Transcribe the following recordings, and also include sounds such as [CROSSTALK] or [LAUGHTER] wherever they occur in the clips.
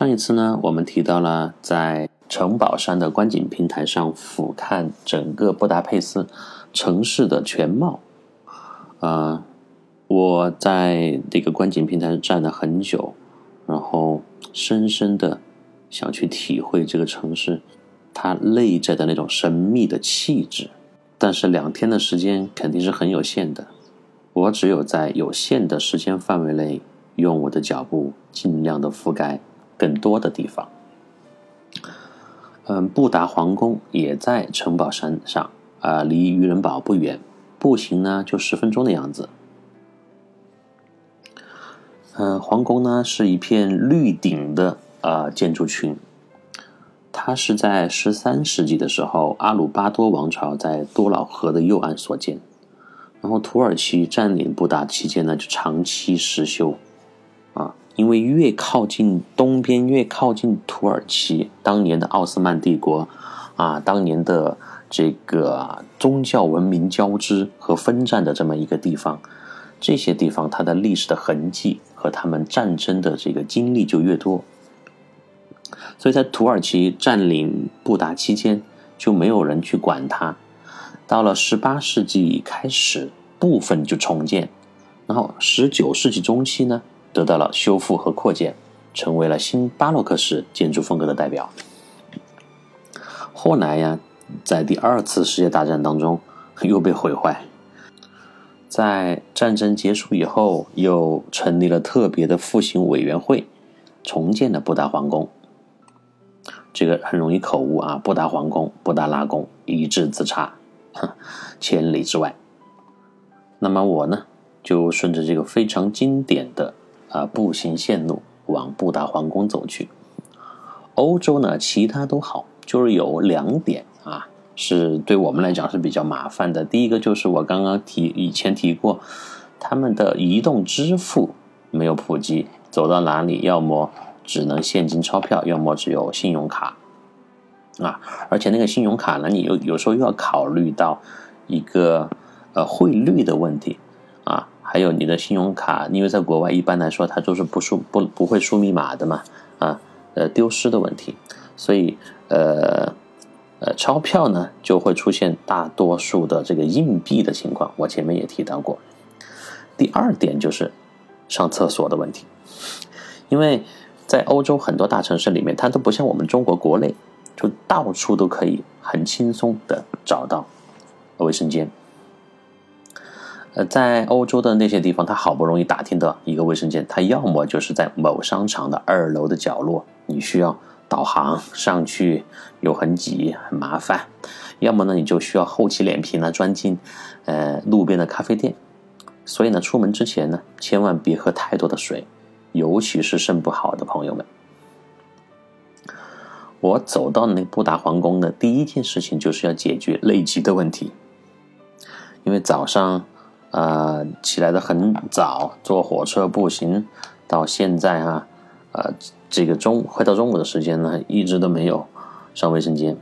上一次呢，我们提到了在城堡山的观景平台上俯瞰整个布达佩斯城市的全貌。啊，我在这个观景平台上站了很久，然后深深的想去体会这个城市它内在的那种神秘的气质。但是两天的时间肯定是很有限的，我只有在有限的时间范围内。用我的脚步尽量的覆盖更多的地方。嗯，布达皇宫也在城堡山上啊，离渔人堡不远，步行呢就十分钟的样子。嗯，皇宫呢是一片绿顶的啊建筑群，它是在十三世纪的时候阿鲁巴多王朝在多瑙河的右岸所建，然后土耳其占领布达期间呢就长期失修。因为越靠近东边，越靠近土耳其，当年的奥斯曼帝国，啊，当年的这个宗教文明交织和分战的这么一个地方，这些地方它的历史的痕迹和他们战争的这个经历就越多，所以在土耳其占领布达期间，就没有人去管它。到了十八世纪开始，部分就重建，然后十九世纪中期呢。得到了修复和扩建，成为了新巴洛克式建筑风格的代表。后来呀，在第二次世界大战当中又被毁坏。在战争结束以后，又成立了特别的复兴委员会，重建了布达皇宫。这个很容易口误啊，布达皇宫、布达拉宫一字之差，千里之外。那么我呢，就顺着这个非常经典的。啊，步行线路往布达皇宫走去。欧洲呢，其他都好，就是有两点啊，是对我们来讲是比较麻烦的。第一个就是我刚刚提以前提过，他们的移动支付没有普及，走到哪里要么只能现金钞票，要么只有信用卡啊。而且那个信用卡呢，你有有时候又要考虑到一个呃汇率的问题啊。还有你的信用卡，因为在国外一般来说它都是不输不不会输密码的嘛，啊，呃丢失的问题，所以呃呃钞票呢就会出现大多数的这个硬币的情况，我前面也提到过。第二点就是上厕所的问题，因为在欧洲很多大城市里面，它都不像我们中国国内，就到处都可以很轻松的找到卫生间。在欧洲的那些地方，他好不容易打听到一个卫生间，他要么就是在某商场的二楼的角落，你需要导航上去，又很挤很麻烦；要么呢，你就需要厚起脸皮呢钻进呃路边的咖啡店。所以呢，出门之前呢，千万别喝太多的水，尤其是肾不好的朋友们。我走到那布达皇宫的第一件事情，就是要解决累急的问题，因为早上。啊，起来的很早，坐火车步行到现在哈，呃，这个中快到中午的时间呢，一直都没有上卫生间，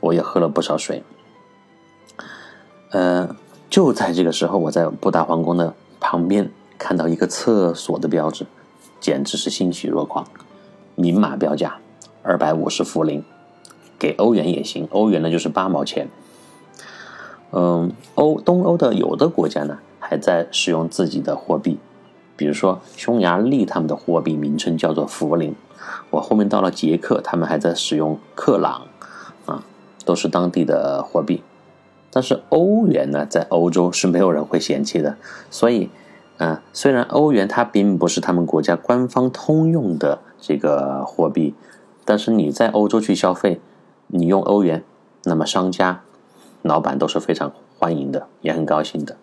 我也喝了不少水。呃，就在这个时候，我在布达皇宫的旁边看到一个厕所的标志，简直是欣喜若狂，明码标价二百五十福林，给欧元也行，欧元呢就是八毛钱。嗯，欧东欧的有的国家呢，还在使用自己的货币，比如说匈牙利，他们的货币名称叫做福林。我后面到了捷克，他们还在使用克朗，啊，都是当地的货币。但是欧元呢，在欧洲是没有人会嫌弃的。所以，嗯，虽然欧元它并不是他们国家官方通用的这个货币，但是你在欧洲去消费，你用欧元，那么商家。老板都是非常欢迎的，也很高兴的，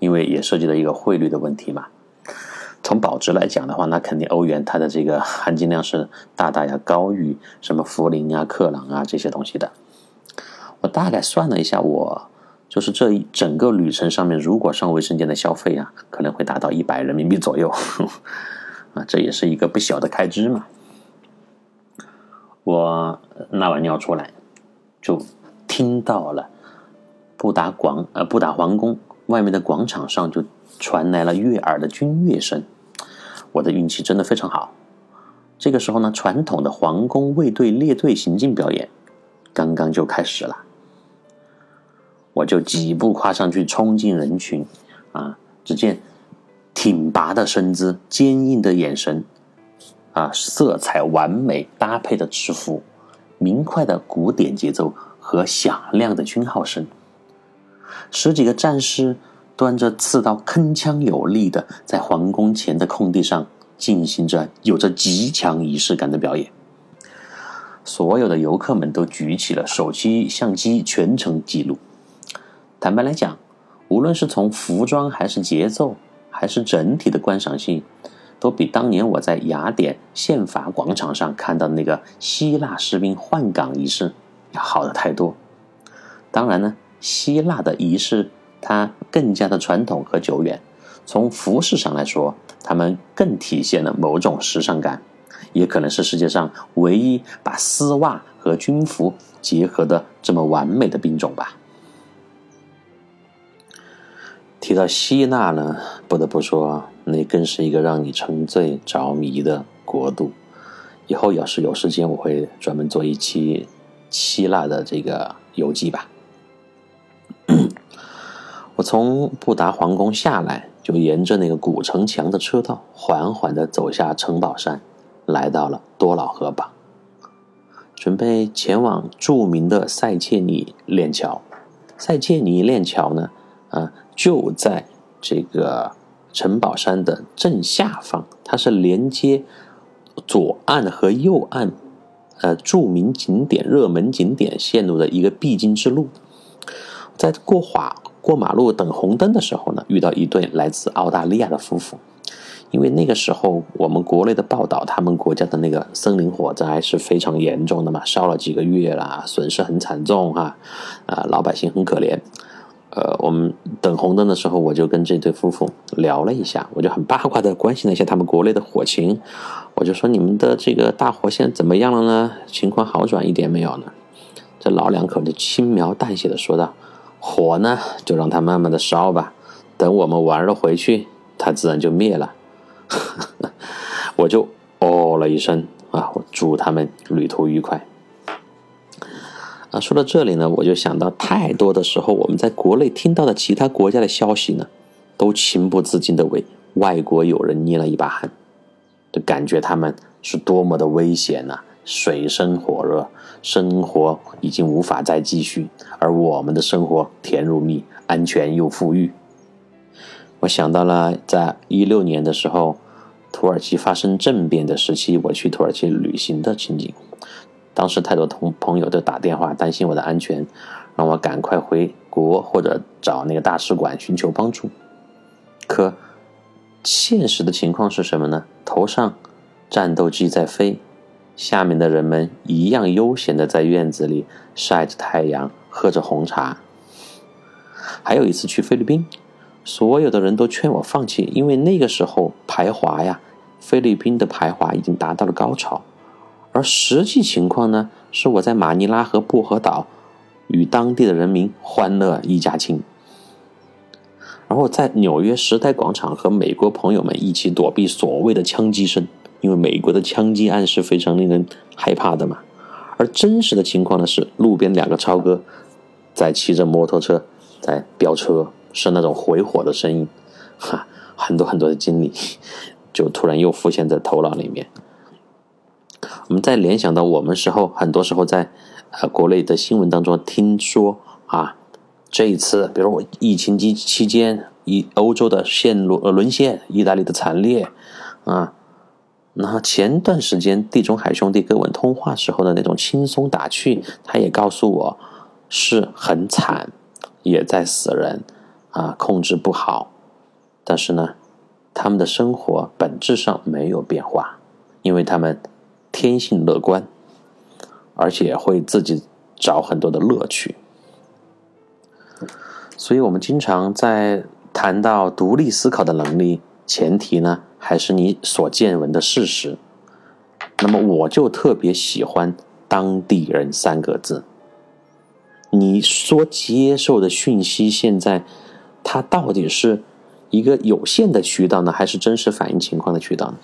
因为也涉及到一个汇率的问题嘛。从保值来讲的话，那肯定欧元它的这个含金量是大大要高于什么福林啊、克朗啊这些东西的。我大概算了一下，我就是这一整个旅程上面，如果上卫生间的消费啊，可能会达到一百人民币左右 [LAUGHS] 啊，这也是一个不小的开支嘛。我拉完尿出来就。听到了，布达广呃布达皇宫外面的广场上就传来了悦耳的军乐声，我的运气真的非常好这个时候呢，传统的皇宫卫队列队行进表演刚刚就开始了。我就几步跨上去，冲进人群，啊！只见挺拔的身姿、坚硬的眼神，啊，色彩完美搭配的制服，明快的古典节奏和响亮的军号声，十几个战士端着刺刀，铿锵有力的在皇宫前的空地上进行着有着极强仪式感的表演。所有的游客们都举起了手机相机，全程记录。坦白来讲，无论是从服装，还是节奏，还是整体的观赏性，都比当年我在雅典宪法广场上看到的那个希腊士兵换岗仪式要好的太多。当然呢，希腊的仪式它更加的传统和久远，从服饰上来说，他们更体现了某种时尚感，也可能是世界上唯一把丝袜和军服结合的这么完美的兵种吧。提到希腊呢，不得不说，那更是一个让你沉醉着迷的国度。以后要是有时间，我会专门做一期希腊的这个游记吧。我从布达皇宫下来，就沿着那个古城墙的车道，缓缓的走下城堡山，来到了多瑙河旁，准备前往著名的塞切尼链桥。塞切尼链桥呢，啊。就在这个城堡山的正下方，它是连接左岸和右岸，呃，著名景点、热门景点线路的一个必经之路。在过马过马路等红灯的时候呢，遇到一对来自澳大利亚的夫妇。因为那个时候我们国内的报道，他们国家的那个森林火灾是非常严重的嘛，烧了几个月啦，损失很惨重哈，啊，老百姓很可怜。呃，我们等红灯的时候，我就跟这对夫妇聊了一下，我就很八卦的关心了一下他们国内的火情，我就说你们的这个大火现在怎么样了呢？情况好转一点没有呢？这老两口就轻描淡写的说道：“火呢，就让它慢慢的烧吧，等我们玩了回去，它自然就灭了。[LAUGHS] ”我就哦了一声啊，我祝他们旅途愉快。说到这里呢，我就想到太多的时候，我们在国内听到的其他国家的消息呢，都情不自禁的为外国友人捏了一把汗，就感觉他们是多么的危险呐，水深火热，生活已经无法再继续，而我们的生活甜如蜜，安全又富裕。我想到了在一六年的时候，土耳其发生政变的时期，我去土耳其旅行的情景。当时太多同朋友都打电话担心我的安全，让我赶快回国或者找那个大使馆寻求帮助。可现实的情况是什么呢？头上战斗机在飞，下面的人们一样悠闲的在院子里晒着太阳，喝着红茶。还有一次去菲律宾，所有的人都劝我放弃，因为那个时候排华呀，菲律宾的排华已经达到了高潮。而实际情况呢，是我在马尼拉和薄荷岛与当地的人民欢乐一家亲，然后在纽约时代广场和美国朋友们一起躲避所谓的枪击声，因为美国的枪击案是非常令人害怕的嘛。而真实的情况呢，是路边两个超哥在骑着摩托车在飙车，是那种回火的声音，哈，很多很多的经历就突然又浮现在头脑里面。我们再联想到我们时候，很多时候在呃国内的新闻当中听说啊，这一次，比如我疫情期期间，一欧洲的陷落呃沦陷，意大利的惨烈啊，那前段时间地中海兄弟跟我通话时候的那种轻松打趣，他也告诉我是很惨，也在死人啊，控制不好，但是呢，他们的生活本质上没有变化，因为他们。天性乐观，而且会自己找很多的乐趣，所以我们经常在谈到独立思考的能力，前提呢还是你所见闻的事实。那么我就特别喜欢“当地人”三个字。你所接受的讯息，现在它到底是一个有限的渠道呢，还是真实反映情况的渠道呢？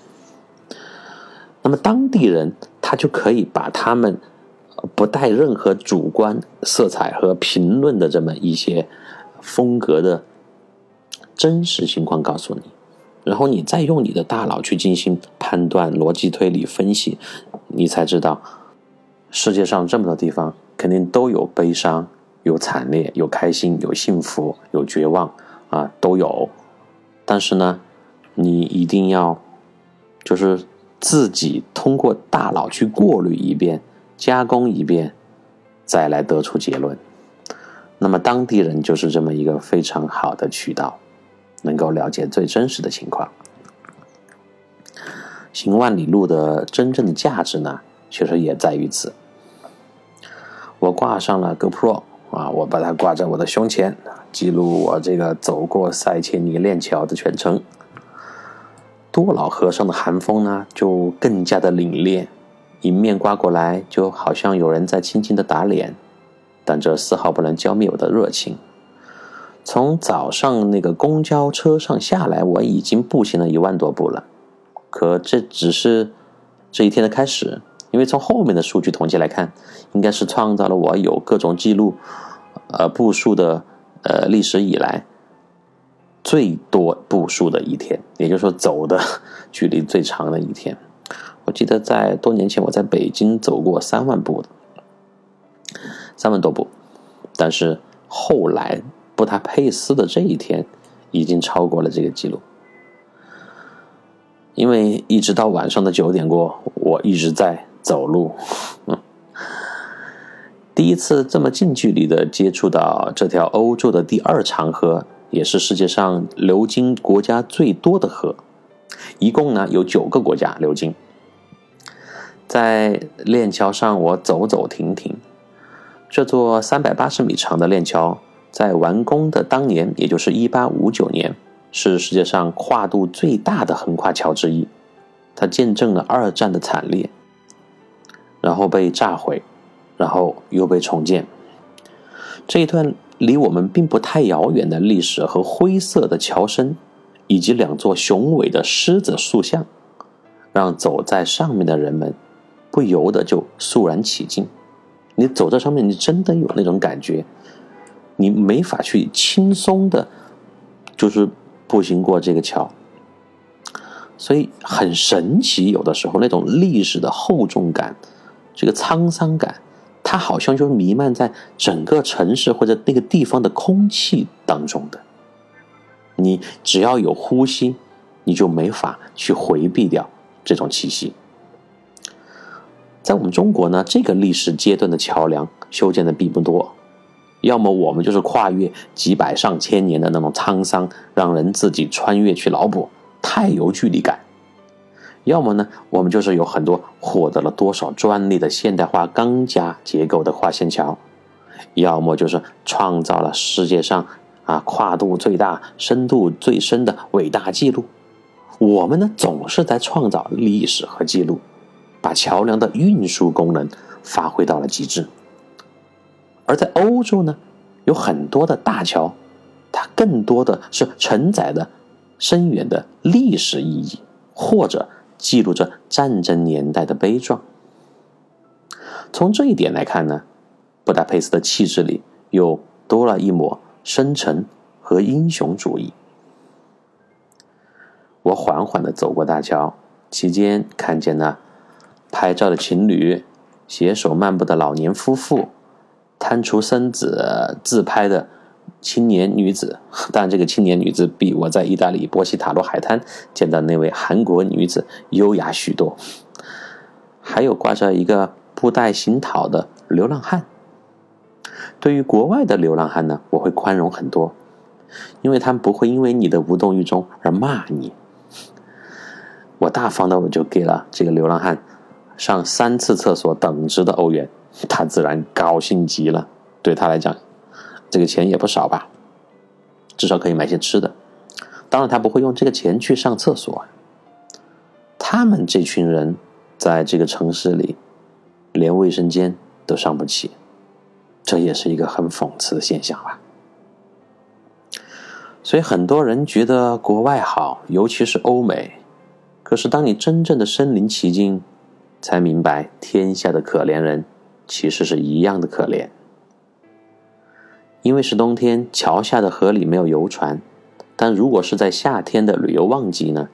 那么当地人他就可以把他们不带任何主观色彩和评论的这么一些风格的真实情况告诉你，然后你再用你的大脑去进行判断、逻辑推理、分析，你才知道世界上这么多地方肯定都有悲伤、有惨烈、有开心、有幸福、有绝望啊，都有。但是呢，你一定要就是自己通过大脑去过滤一遍、加工一遍，再来得出结论。那么当地人就是这么一个非常好的渠道，能够了解最真实的情况。行万里路的真正的价值呢，其实也在于此。我挂上了 GoPro 啊，我把它挂在我的胸前。记录我这个走过塞切尼链桥的全程。多瑙河上的寒风呢，就更加的凛冽，迎面刮过来，就好像有人在轻轻的打脸，但这丝毫不能浇灭我的热情。从早上那个公交车上下来，我已经步行了一万多步了。可这只是这一天的开始，因为从后面的数据统计来看，应该是创造了我有各种记录，呃，步数的。呃，历史以来最多步数的一天，也就是说走的 [LAUGHS] 距离最长的一天。我记得在多年前，我在北京走过三万步的，三万多步。但是后来布达佩斯的这一天已经超过了这个记录，因为一直到晚上的九点过，我一直在走路。[LAUGHS] 第一次这么近距离的接触到这条欧洲的第二长河，也是世界上流经国家最多的河，一共呢有九个国家流经。在链桥上，我走走停停。这座三百八十米长的链桥，在完工的当年，也就是一八五九年，是世界上跨度最大的横跨桥之一。它见证了二战的惨烈，然后被炸毁。然后又被重建，这一段离我们并不太遥远的历史和灰色的桥身，以及两座雄伟的狮子塑像，让走在上面的人们不由得就肃然起敬。你走在上面，你真的有那种感觉，你没法去轻松的，就是步行过这个桥，所以很神奇。有的时候那种历史的厚重感，这个沧桑感。它好像就弥漫在整个城市或者那个地方的空气当中的。你只要有呼吸，你就没法去回避掉这种气息。在我们中国呢，这个历史阶段的桥梁修建的并不多，要么我们就是跨越几百上千年的那种沧桑，让人自己穿越去脑补，太有距离感。要么呢，我们就是有很多获得了多少专利的现代化钢架结构的跨线桥；要么就是创造了世界上啊跨度最大、深度最深的伟大记录。我们呢，总是在创造历史和记录，把桥梁的运输功能发挥到了极致。而在欧洲呢，有很多的大桥，它更多的是承载的深远的历史意义，或者。记录着战争年代的悲壮。从这一点来看呢，布达佩斯的气质里又多了一抹深沉和英雄主义。我缓缓的走过大桥，期间看见了拍照的情侣、携手漫步的老年夫妇、摊出身子自拍的。青年女子，[LAUGHS] 但这个青年女子比我在意大利波西塔罗海滩见到那位韩国女子优雅许多。还有挂着一个布袋行讨的流浪汉。对于国外的流浪汉呢，我会宽容很多，因为他们不会因为你的无动于衷而骂你。我大方的我就给了这个流浪汉上三次厕所等值的欧元，他自然高兴极了。对他来讲。这个钱也不少吧，至少可以买些吃的。当然，他不会用这个钱去上厕所。他们这群人在这个城市里，连卫生间都上不起，这也是一个很讽刺的现象吧。所以很多人觉得国外好，尤其是欧美。可是当你真正的身临其境，才明白天下的可怜人其实是一样的可怜。因为是冬天，桥下的河里没有游船，但如果是在夏天的旅游旺季呢，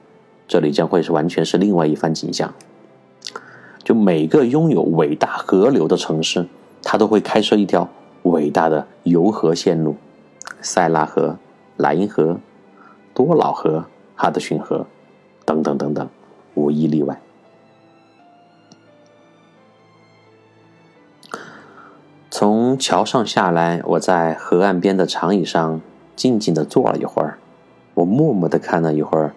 这里将会是完全是另外一番景象。就每个拥有伟大河流的城市，它都会开设一条伟大的游河线路，塞纳河、莱茵河、多瑙河、哈德逊河，等等等等，无一例外。从桥上下来，我在河岸边的长椅上静静的坐了一会儿，我默默的看了一会儿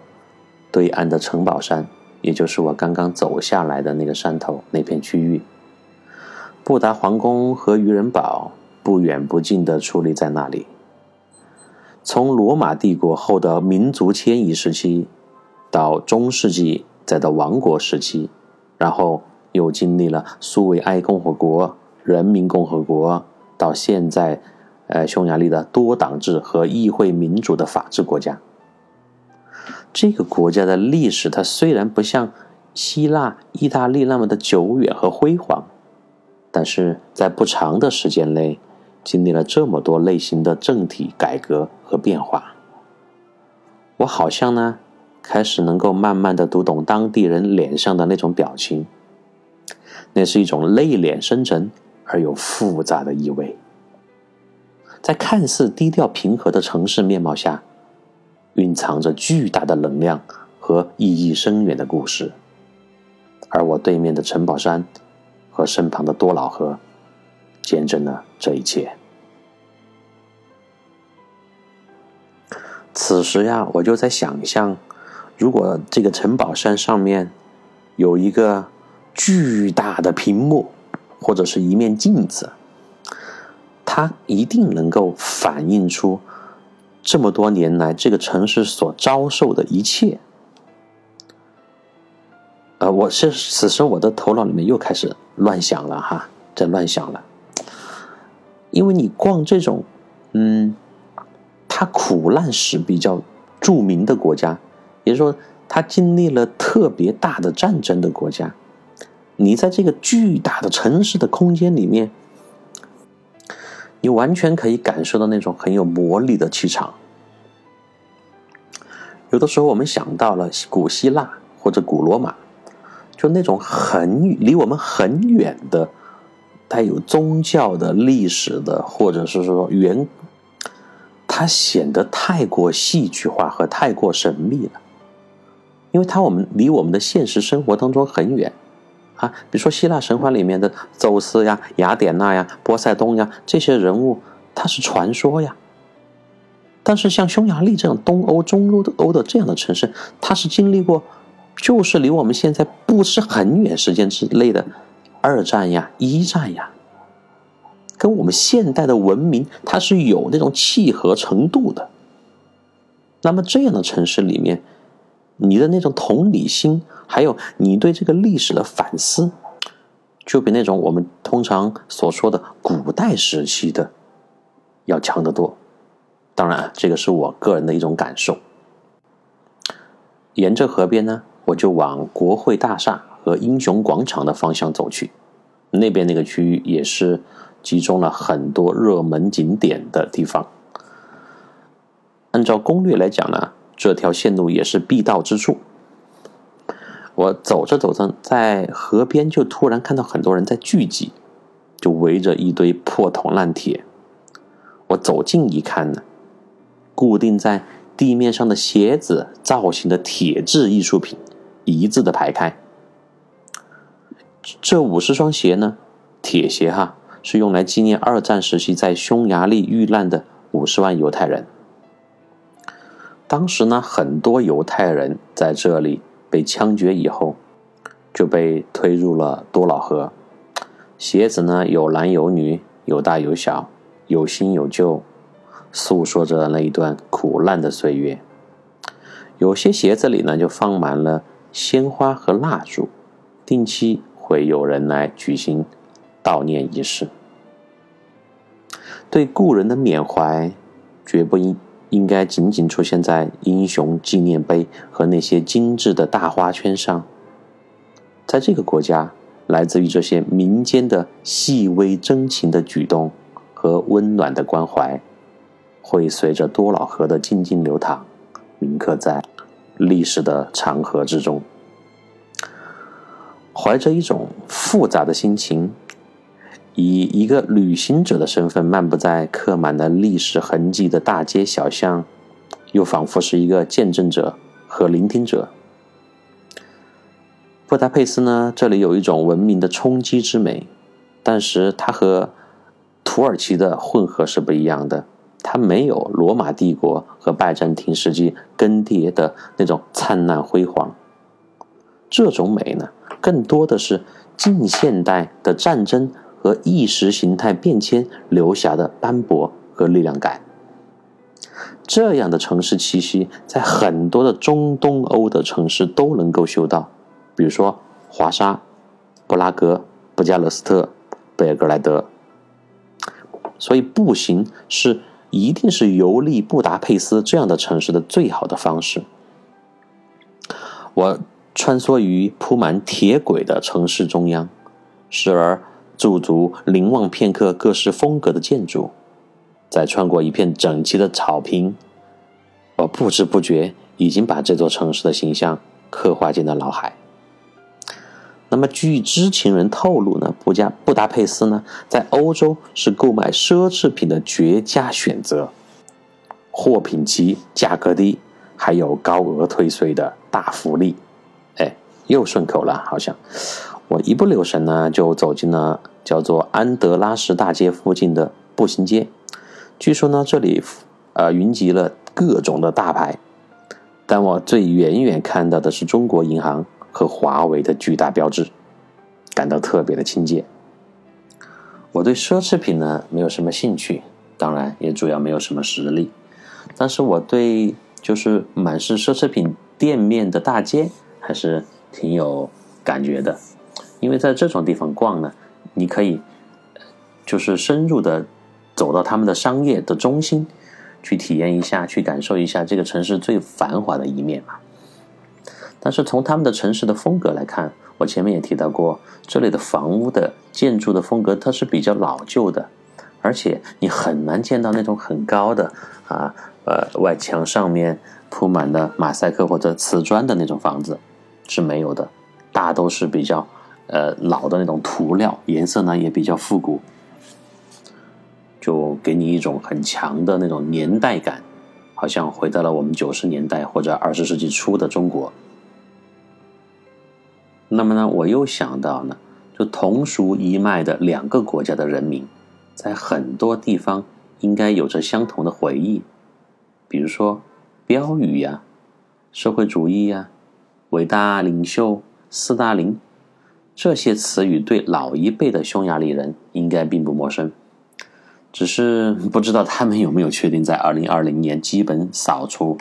对岸的城堡山。也就是我刚刚走下来的那个山头那片区域，布达皇宫和渔人堡不远不近的矗立在那里。从罗马帝国后的民族迁移时期，到中世纪，再到王国时期，然后又经历了苏维埃共和国、人民共和国，到现在，呃，匈牙利的多党制和议会民主的法治国家。这个国家的历史，它虽然不像希腊、意大利那么的久远和辉煌，但是在不长的时间内，经历了这么多类型的政体改革和变化。我好像呢，开始能够慢慢的读懂当地人脸上的那种表情，那是一种内敛深沉而又复杂的意味，在看似低调平和的城市面貌下。蕴藏着巨大的能量和意义深远的故事，而我对面的城堡山和身旁的多瑙河，见证了这一切。此时呀，我就在想象，如果这个城堡山上面有一个巨大的屏幕，或者是一面镜子，它一定能够反映出。这么多年来，这个城市所遭受的一切，呃，我是此时我的头脑里面又开始乱想了哈，在乱想了。因为你逛这种，嗯，它苦难史比较著名的国家，也就是说，它经历了特别大的战争的国家，你在这个巨大的城市的空间里面。你完全可以感受到那种很有魔力的气场。有的时候，我们想到了古希腊或者古罗马，就那种很离我们很远的、带有宗教的历史的，或者是说原，它显得太过戏剧化和太过神秘了，因为它我们离我们的现实生活当中很远。啊，比如说希腊神话里面的宙斯呀、雅典娜呀、波塞冬呀这些人物，他是传说呀。但是像匈牙利这样东欧、中欧的欧的这样的城市，它是经历过，就是离我们现在不是很远时间之内的二战呀、一战呀，跟我们现代的文明它是有那种契合程度的。那么这样的城市里面，你的那种同理心。还有，你对这个历史的反思，就比那种我们通常所说的古代时期的要强得多。当然，这个是我个人的一种感受。沿着河边呢，我就往国会大厦和英雄广场的方向走去。那边那个区域也是集中了很多热门景点的地方。按照攻略来讲呢，这条线路也是必到之处。我走着走着，在河边就突然看到很多人在聚集，就围着一堆破铜烂铁。我走近一看呢，固定在地面上的鞋子造型的铁质艺术品一字的排开。这五十双鞋呢，铁鞋哈，是用来纪念二战时期在匈牙利遇难的五十万犹太人。当时呢，很多犹太人在这里。被枪决以后，就被推入了多瑙河。鞋子呢，有男有女，有大有小，有新有旧，诉说着那一段苦难的岁月。有些鞋子里呢，就放满了鲜花和蜡烛，定期会有人来举行悼念仪式。对故人的缅怀，绝不应。应该仅仅出现在英雄纪念碑和那些精致的大花圈上。在这个国家，来自于这些民间的细微真情的举动和温暖的关怀，会随着多瑙河的静静流淌，铭刻在历史的长河之中。怀着一种复杂的心情，以一个旅行者的身份漫步在刻满了历史痕迹的大街小巷，又仿佛是一个见证者和聆听者。布达佩斯呢，这里有一种文明的冲击之美，但是它和土耳其的混合是不一样的，它没有罗马帝国和拜占庭时期更迭的那种灿烂辉煌。这种美呢？更多的是近现代的战争和意识形态变迁留下的斑驳和力量感。这样的城市气息，在很多的中东欧的城市都能够嗅到，比如说华沙、布拉格、布加勒斯特、贝尔格莱德。所以，步行是一定是游历布达佩斯这样的城市的最好的方式。我。穿梭于铺满铁轨的城市中央，时而驻足凝望片刻各式风格的建筑，再穿过一片整齐的草坪，我不知不觉已经把这座城市的形象刻画进了脑海。那么，据知情人透露呢，布加布达佩斯呢，在欧洲是购买奢侈品的绝佳选择，货品齐，价格低，还有高额退税的大福利。哎又顺口了，好像我一不留神呢，就走进了叫做安德拉什大街附近的步行街。据说呢，这里呃云集了各种的大牌，但我最远远看到的是中国银行和华为的巨大标志，感到特别的亲切。我对奢侈品呢没有什么兴趣，当然也主要没有什么实力，但是我对就是满是奢侈品店面的大街还是。挺有感觉的，因为在这种地方逛呢，你可以就是深入的走到他们的商业的中心，去体验一下，去感受一下这个城市最繁华的一面嘛。但是从他们的城市的风格来看，我前面也提到过，这里的房屋的建筑的风格它是比较老旧的，而且你很难见到那种很高的啊呃外墙上面铺满了马赛克或者瓷砖的那种房子。是没有的，大都是比较呃老的那种涂料，颜色呢也比较复古，就给你一种很强的那种年代感，好像回到了我们九十年代或者二十世纪初的中国。那么呢，我又想到呢，就同属一脉的两个国家的人民，在很多地方应该有着相同的回忆，比如说标语呀，社会主义呀。伟大领袖斯大林，这些词语对老一辈的匈牙利人应该并不陌生，只是 [LAUGHS] 不知道他们有没有确定在二零二零年基本扫除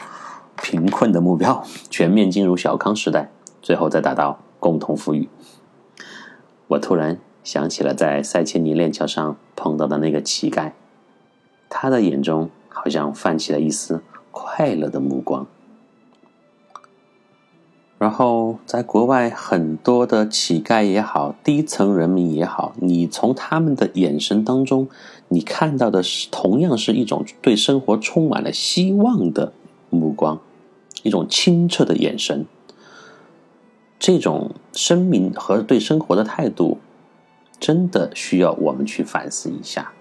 贫困的目标，全面进入小康时代，最后再达到共同富裕。我突然想起了在塞切尼链桥上碰到的那个乞丐，他的眼中好像泛起了一丝快乐的目光。然后，在国外很多的乞丐也好，低层人民也好，你从他们的眼神当中，你看到的是同样是一种对生活充满了希望的目光，一种清澈的眼神。这种生命和对生活的态度，真的需要我们去反思一下，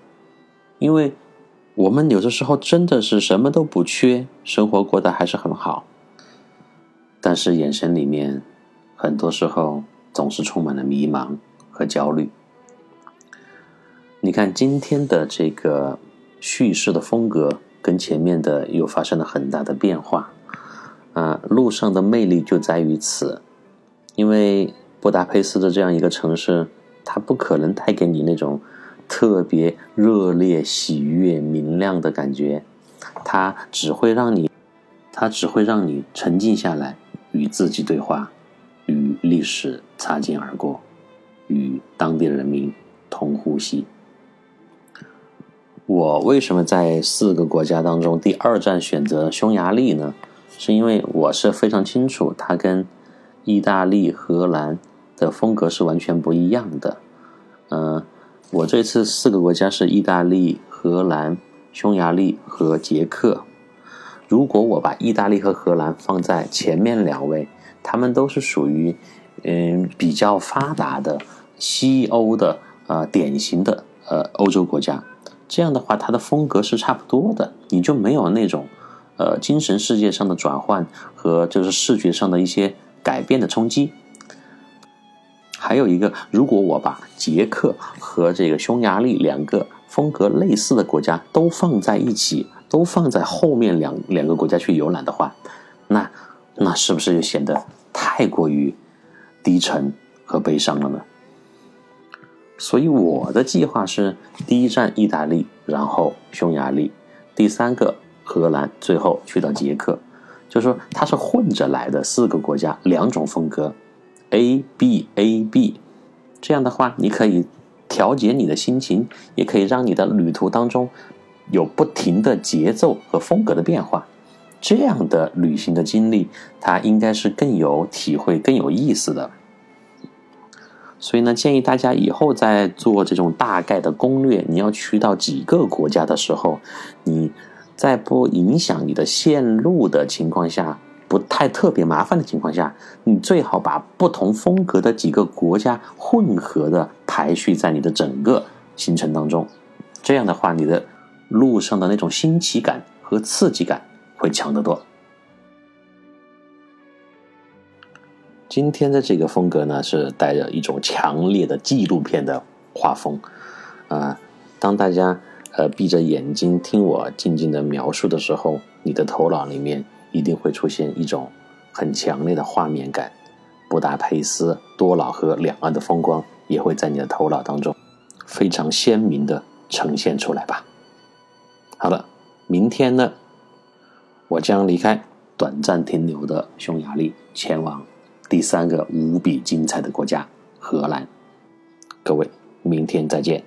因为我们有的时候真的是什么都不缺，生活过得还是很好。但是眼神里面，很多时候总是充满了迷茫和焦虑。你看今天的这个叙事的风格跟前面的又发生了很大的变化，啊，路上的魅力就在于此，因为布达佩斯的这样一个城市，它不可能带给你那种特别热烈、喜悦、明亮的感觉，它只会让你，它只会让你沉静下来。与自己对话，与历史擦肩而过，与当地人民同呼吸。我为什么在四个国家当中第二站选择匈牙利呢？是因为我是非常清楚它跟意大利、荷兰的风格是完全不一样的。嗯，我这次四个国家是意大利、荷兰、匈牙利和捷克。如果我把意大利和荷兰放在前面两位，他们都是属于嗯比较发达的西欧的呃典型的呃欧洲国家。这样的话，它的风格是差不多的，你就没有那种呃精神世界上的转换和就是视觉上的一些改变的冲击。还有一个，如果我把捷克和这个匈牙利两个风格类似的国家都放在一起。都放在后面两两个国家去游览的话，那那是不是就显得太过于低沉和悲伤了呢？所以我的计划是第一站意大利，然后匈牙利，第三个荷兰，最后去到捷克，就是说它是混着来的四个国家两种风格，A B A B，这样的话你可以调节你的心情，也可以让你的旅途当中。有不停的节奏和风格的变化，这样的旅行的经历，它应该是更有体会、更有意思的。所以呢，建议大家以后在做这种大概的攻略，你要去到几个国家的时候，你在不影响你的线路的情况下，不太特别麻烦的情况下，你最好把不同风格的几个国家混合的排序在你的整个行程当中。这样的话，你的。路上的那种新奇感和刺激感会强得多。今天的这个风格呢，是带着一种强烈的纪录片的画风啊。当大家呃闭着眼睛听我静静的描述的时候，你的头脑里面一定会出现一种很强烈的画面感。布达佩斯、多瑙河两岸的风光也会在你的头脑当中非常鲜明的呈现出来吧。好了，明天呢，我将离开短暂停留的匈牙利，前往第三个无比精彩的国家——荷兰。各位，明天再见。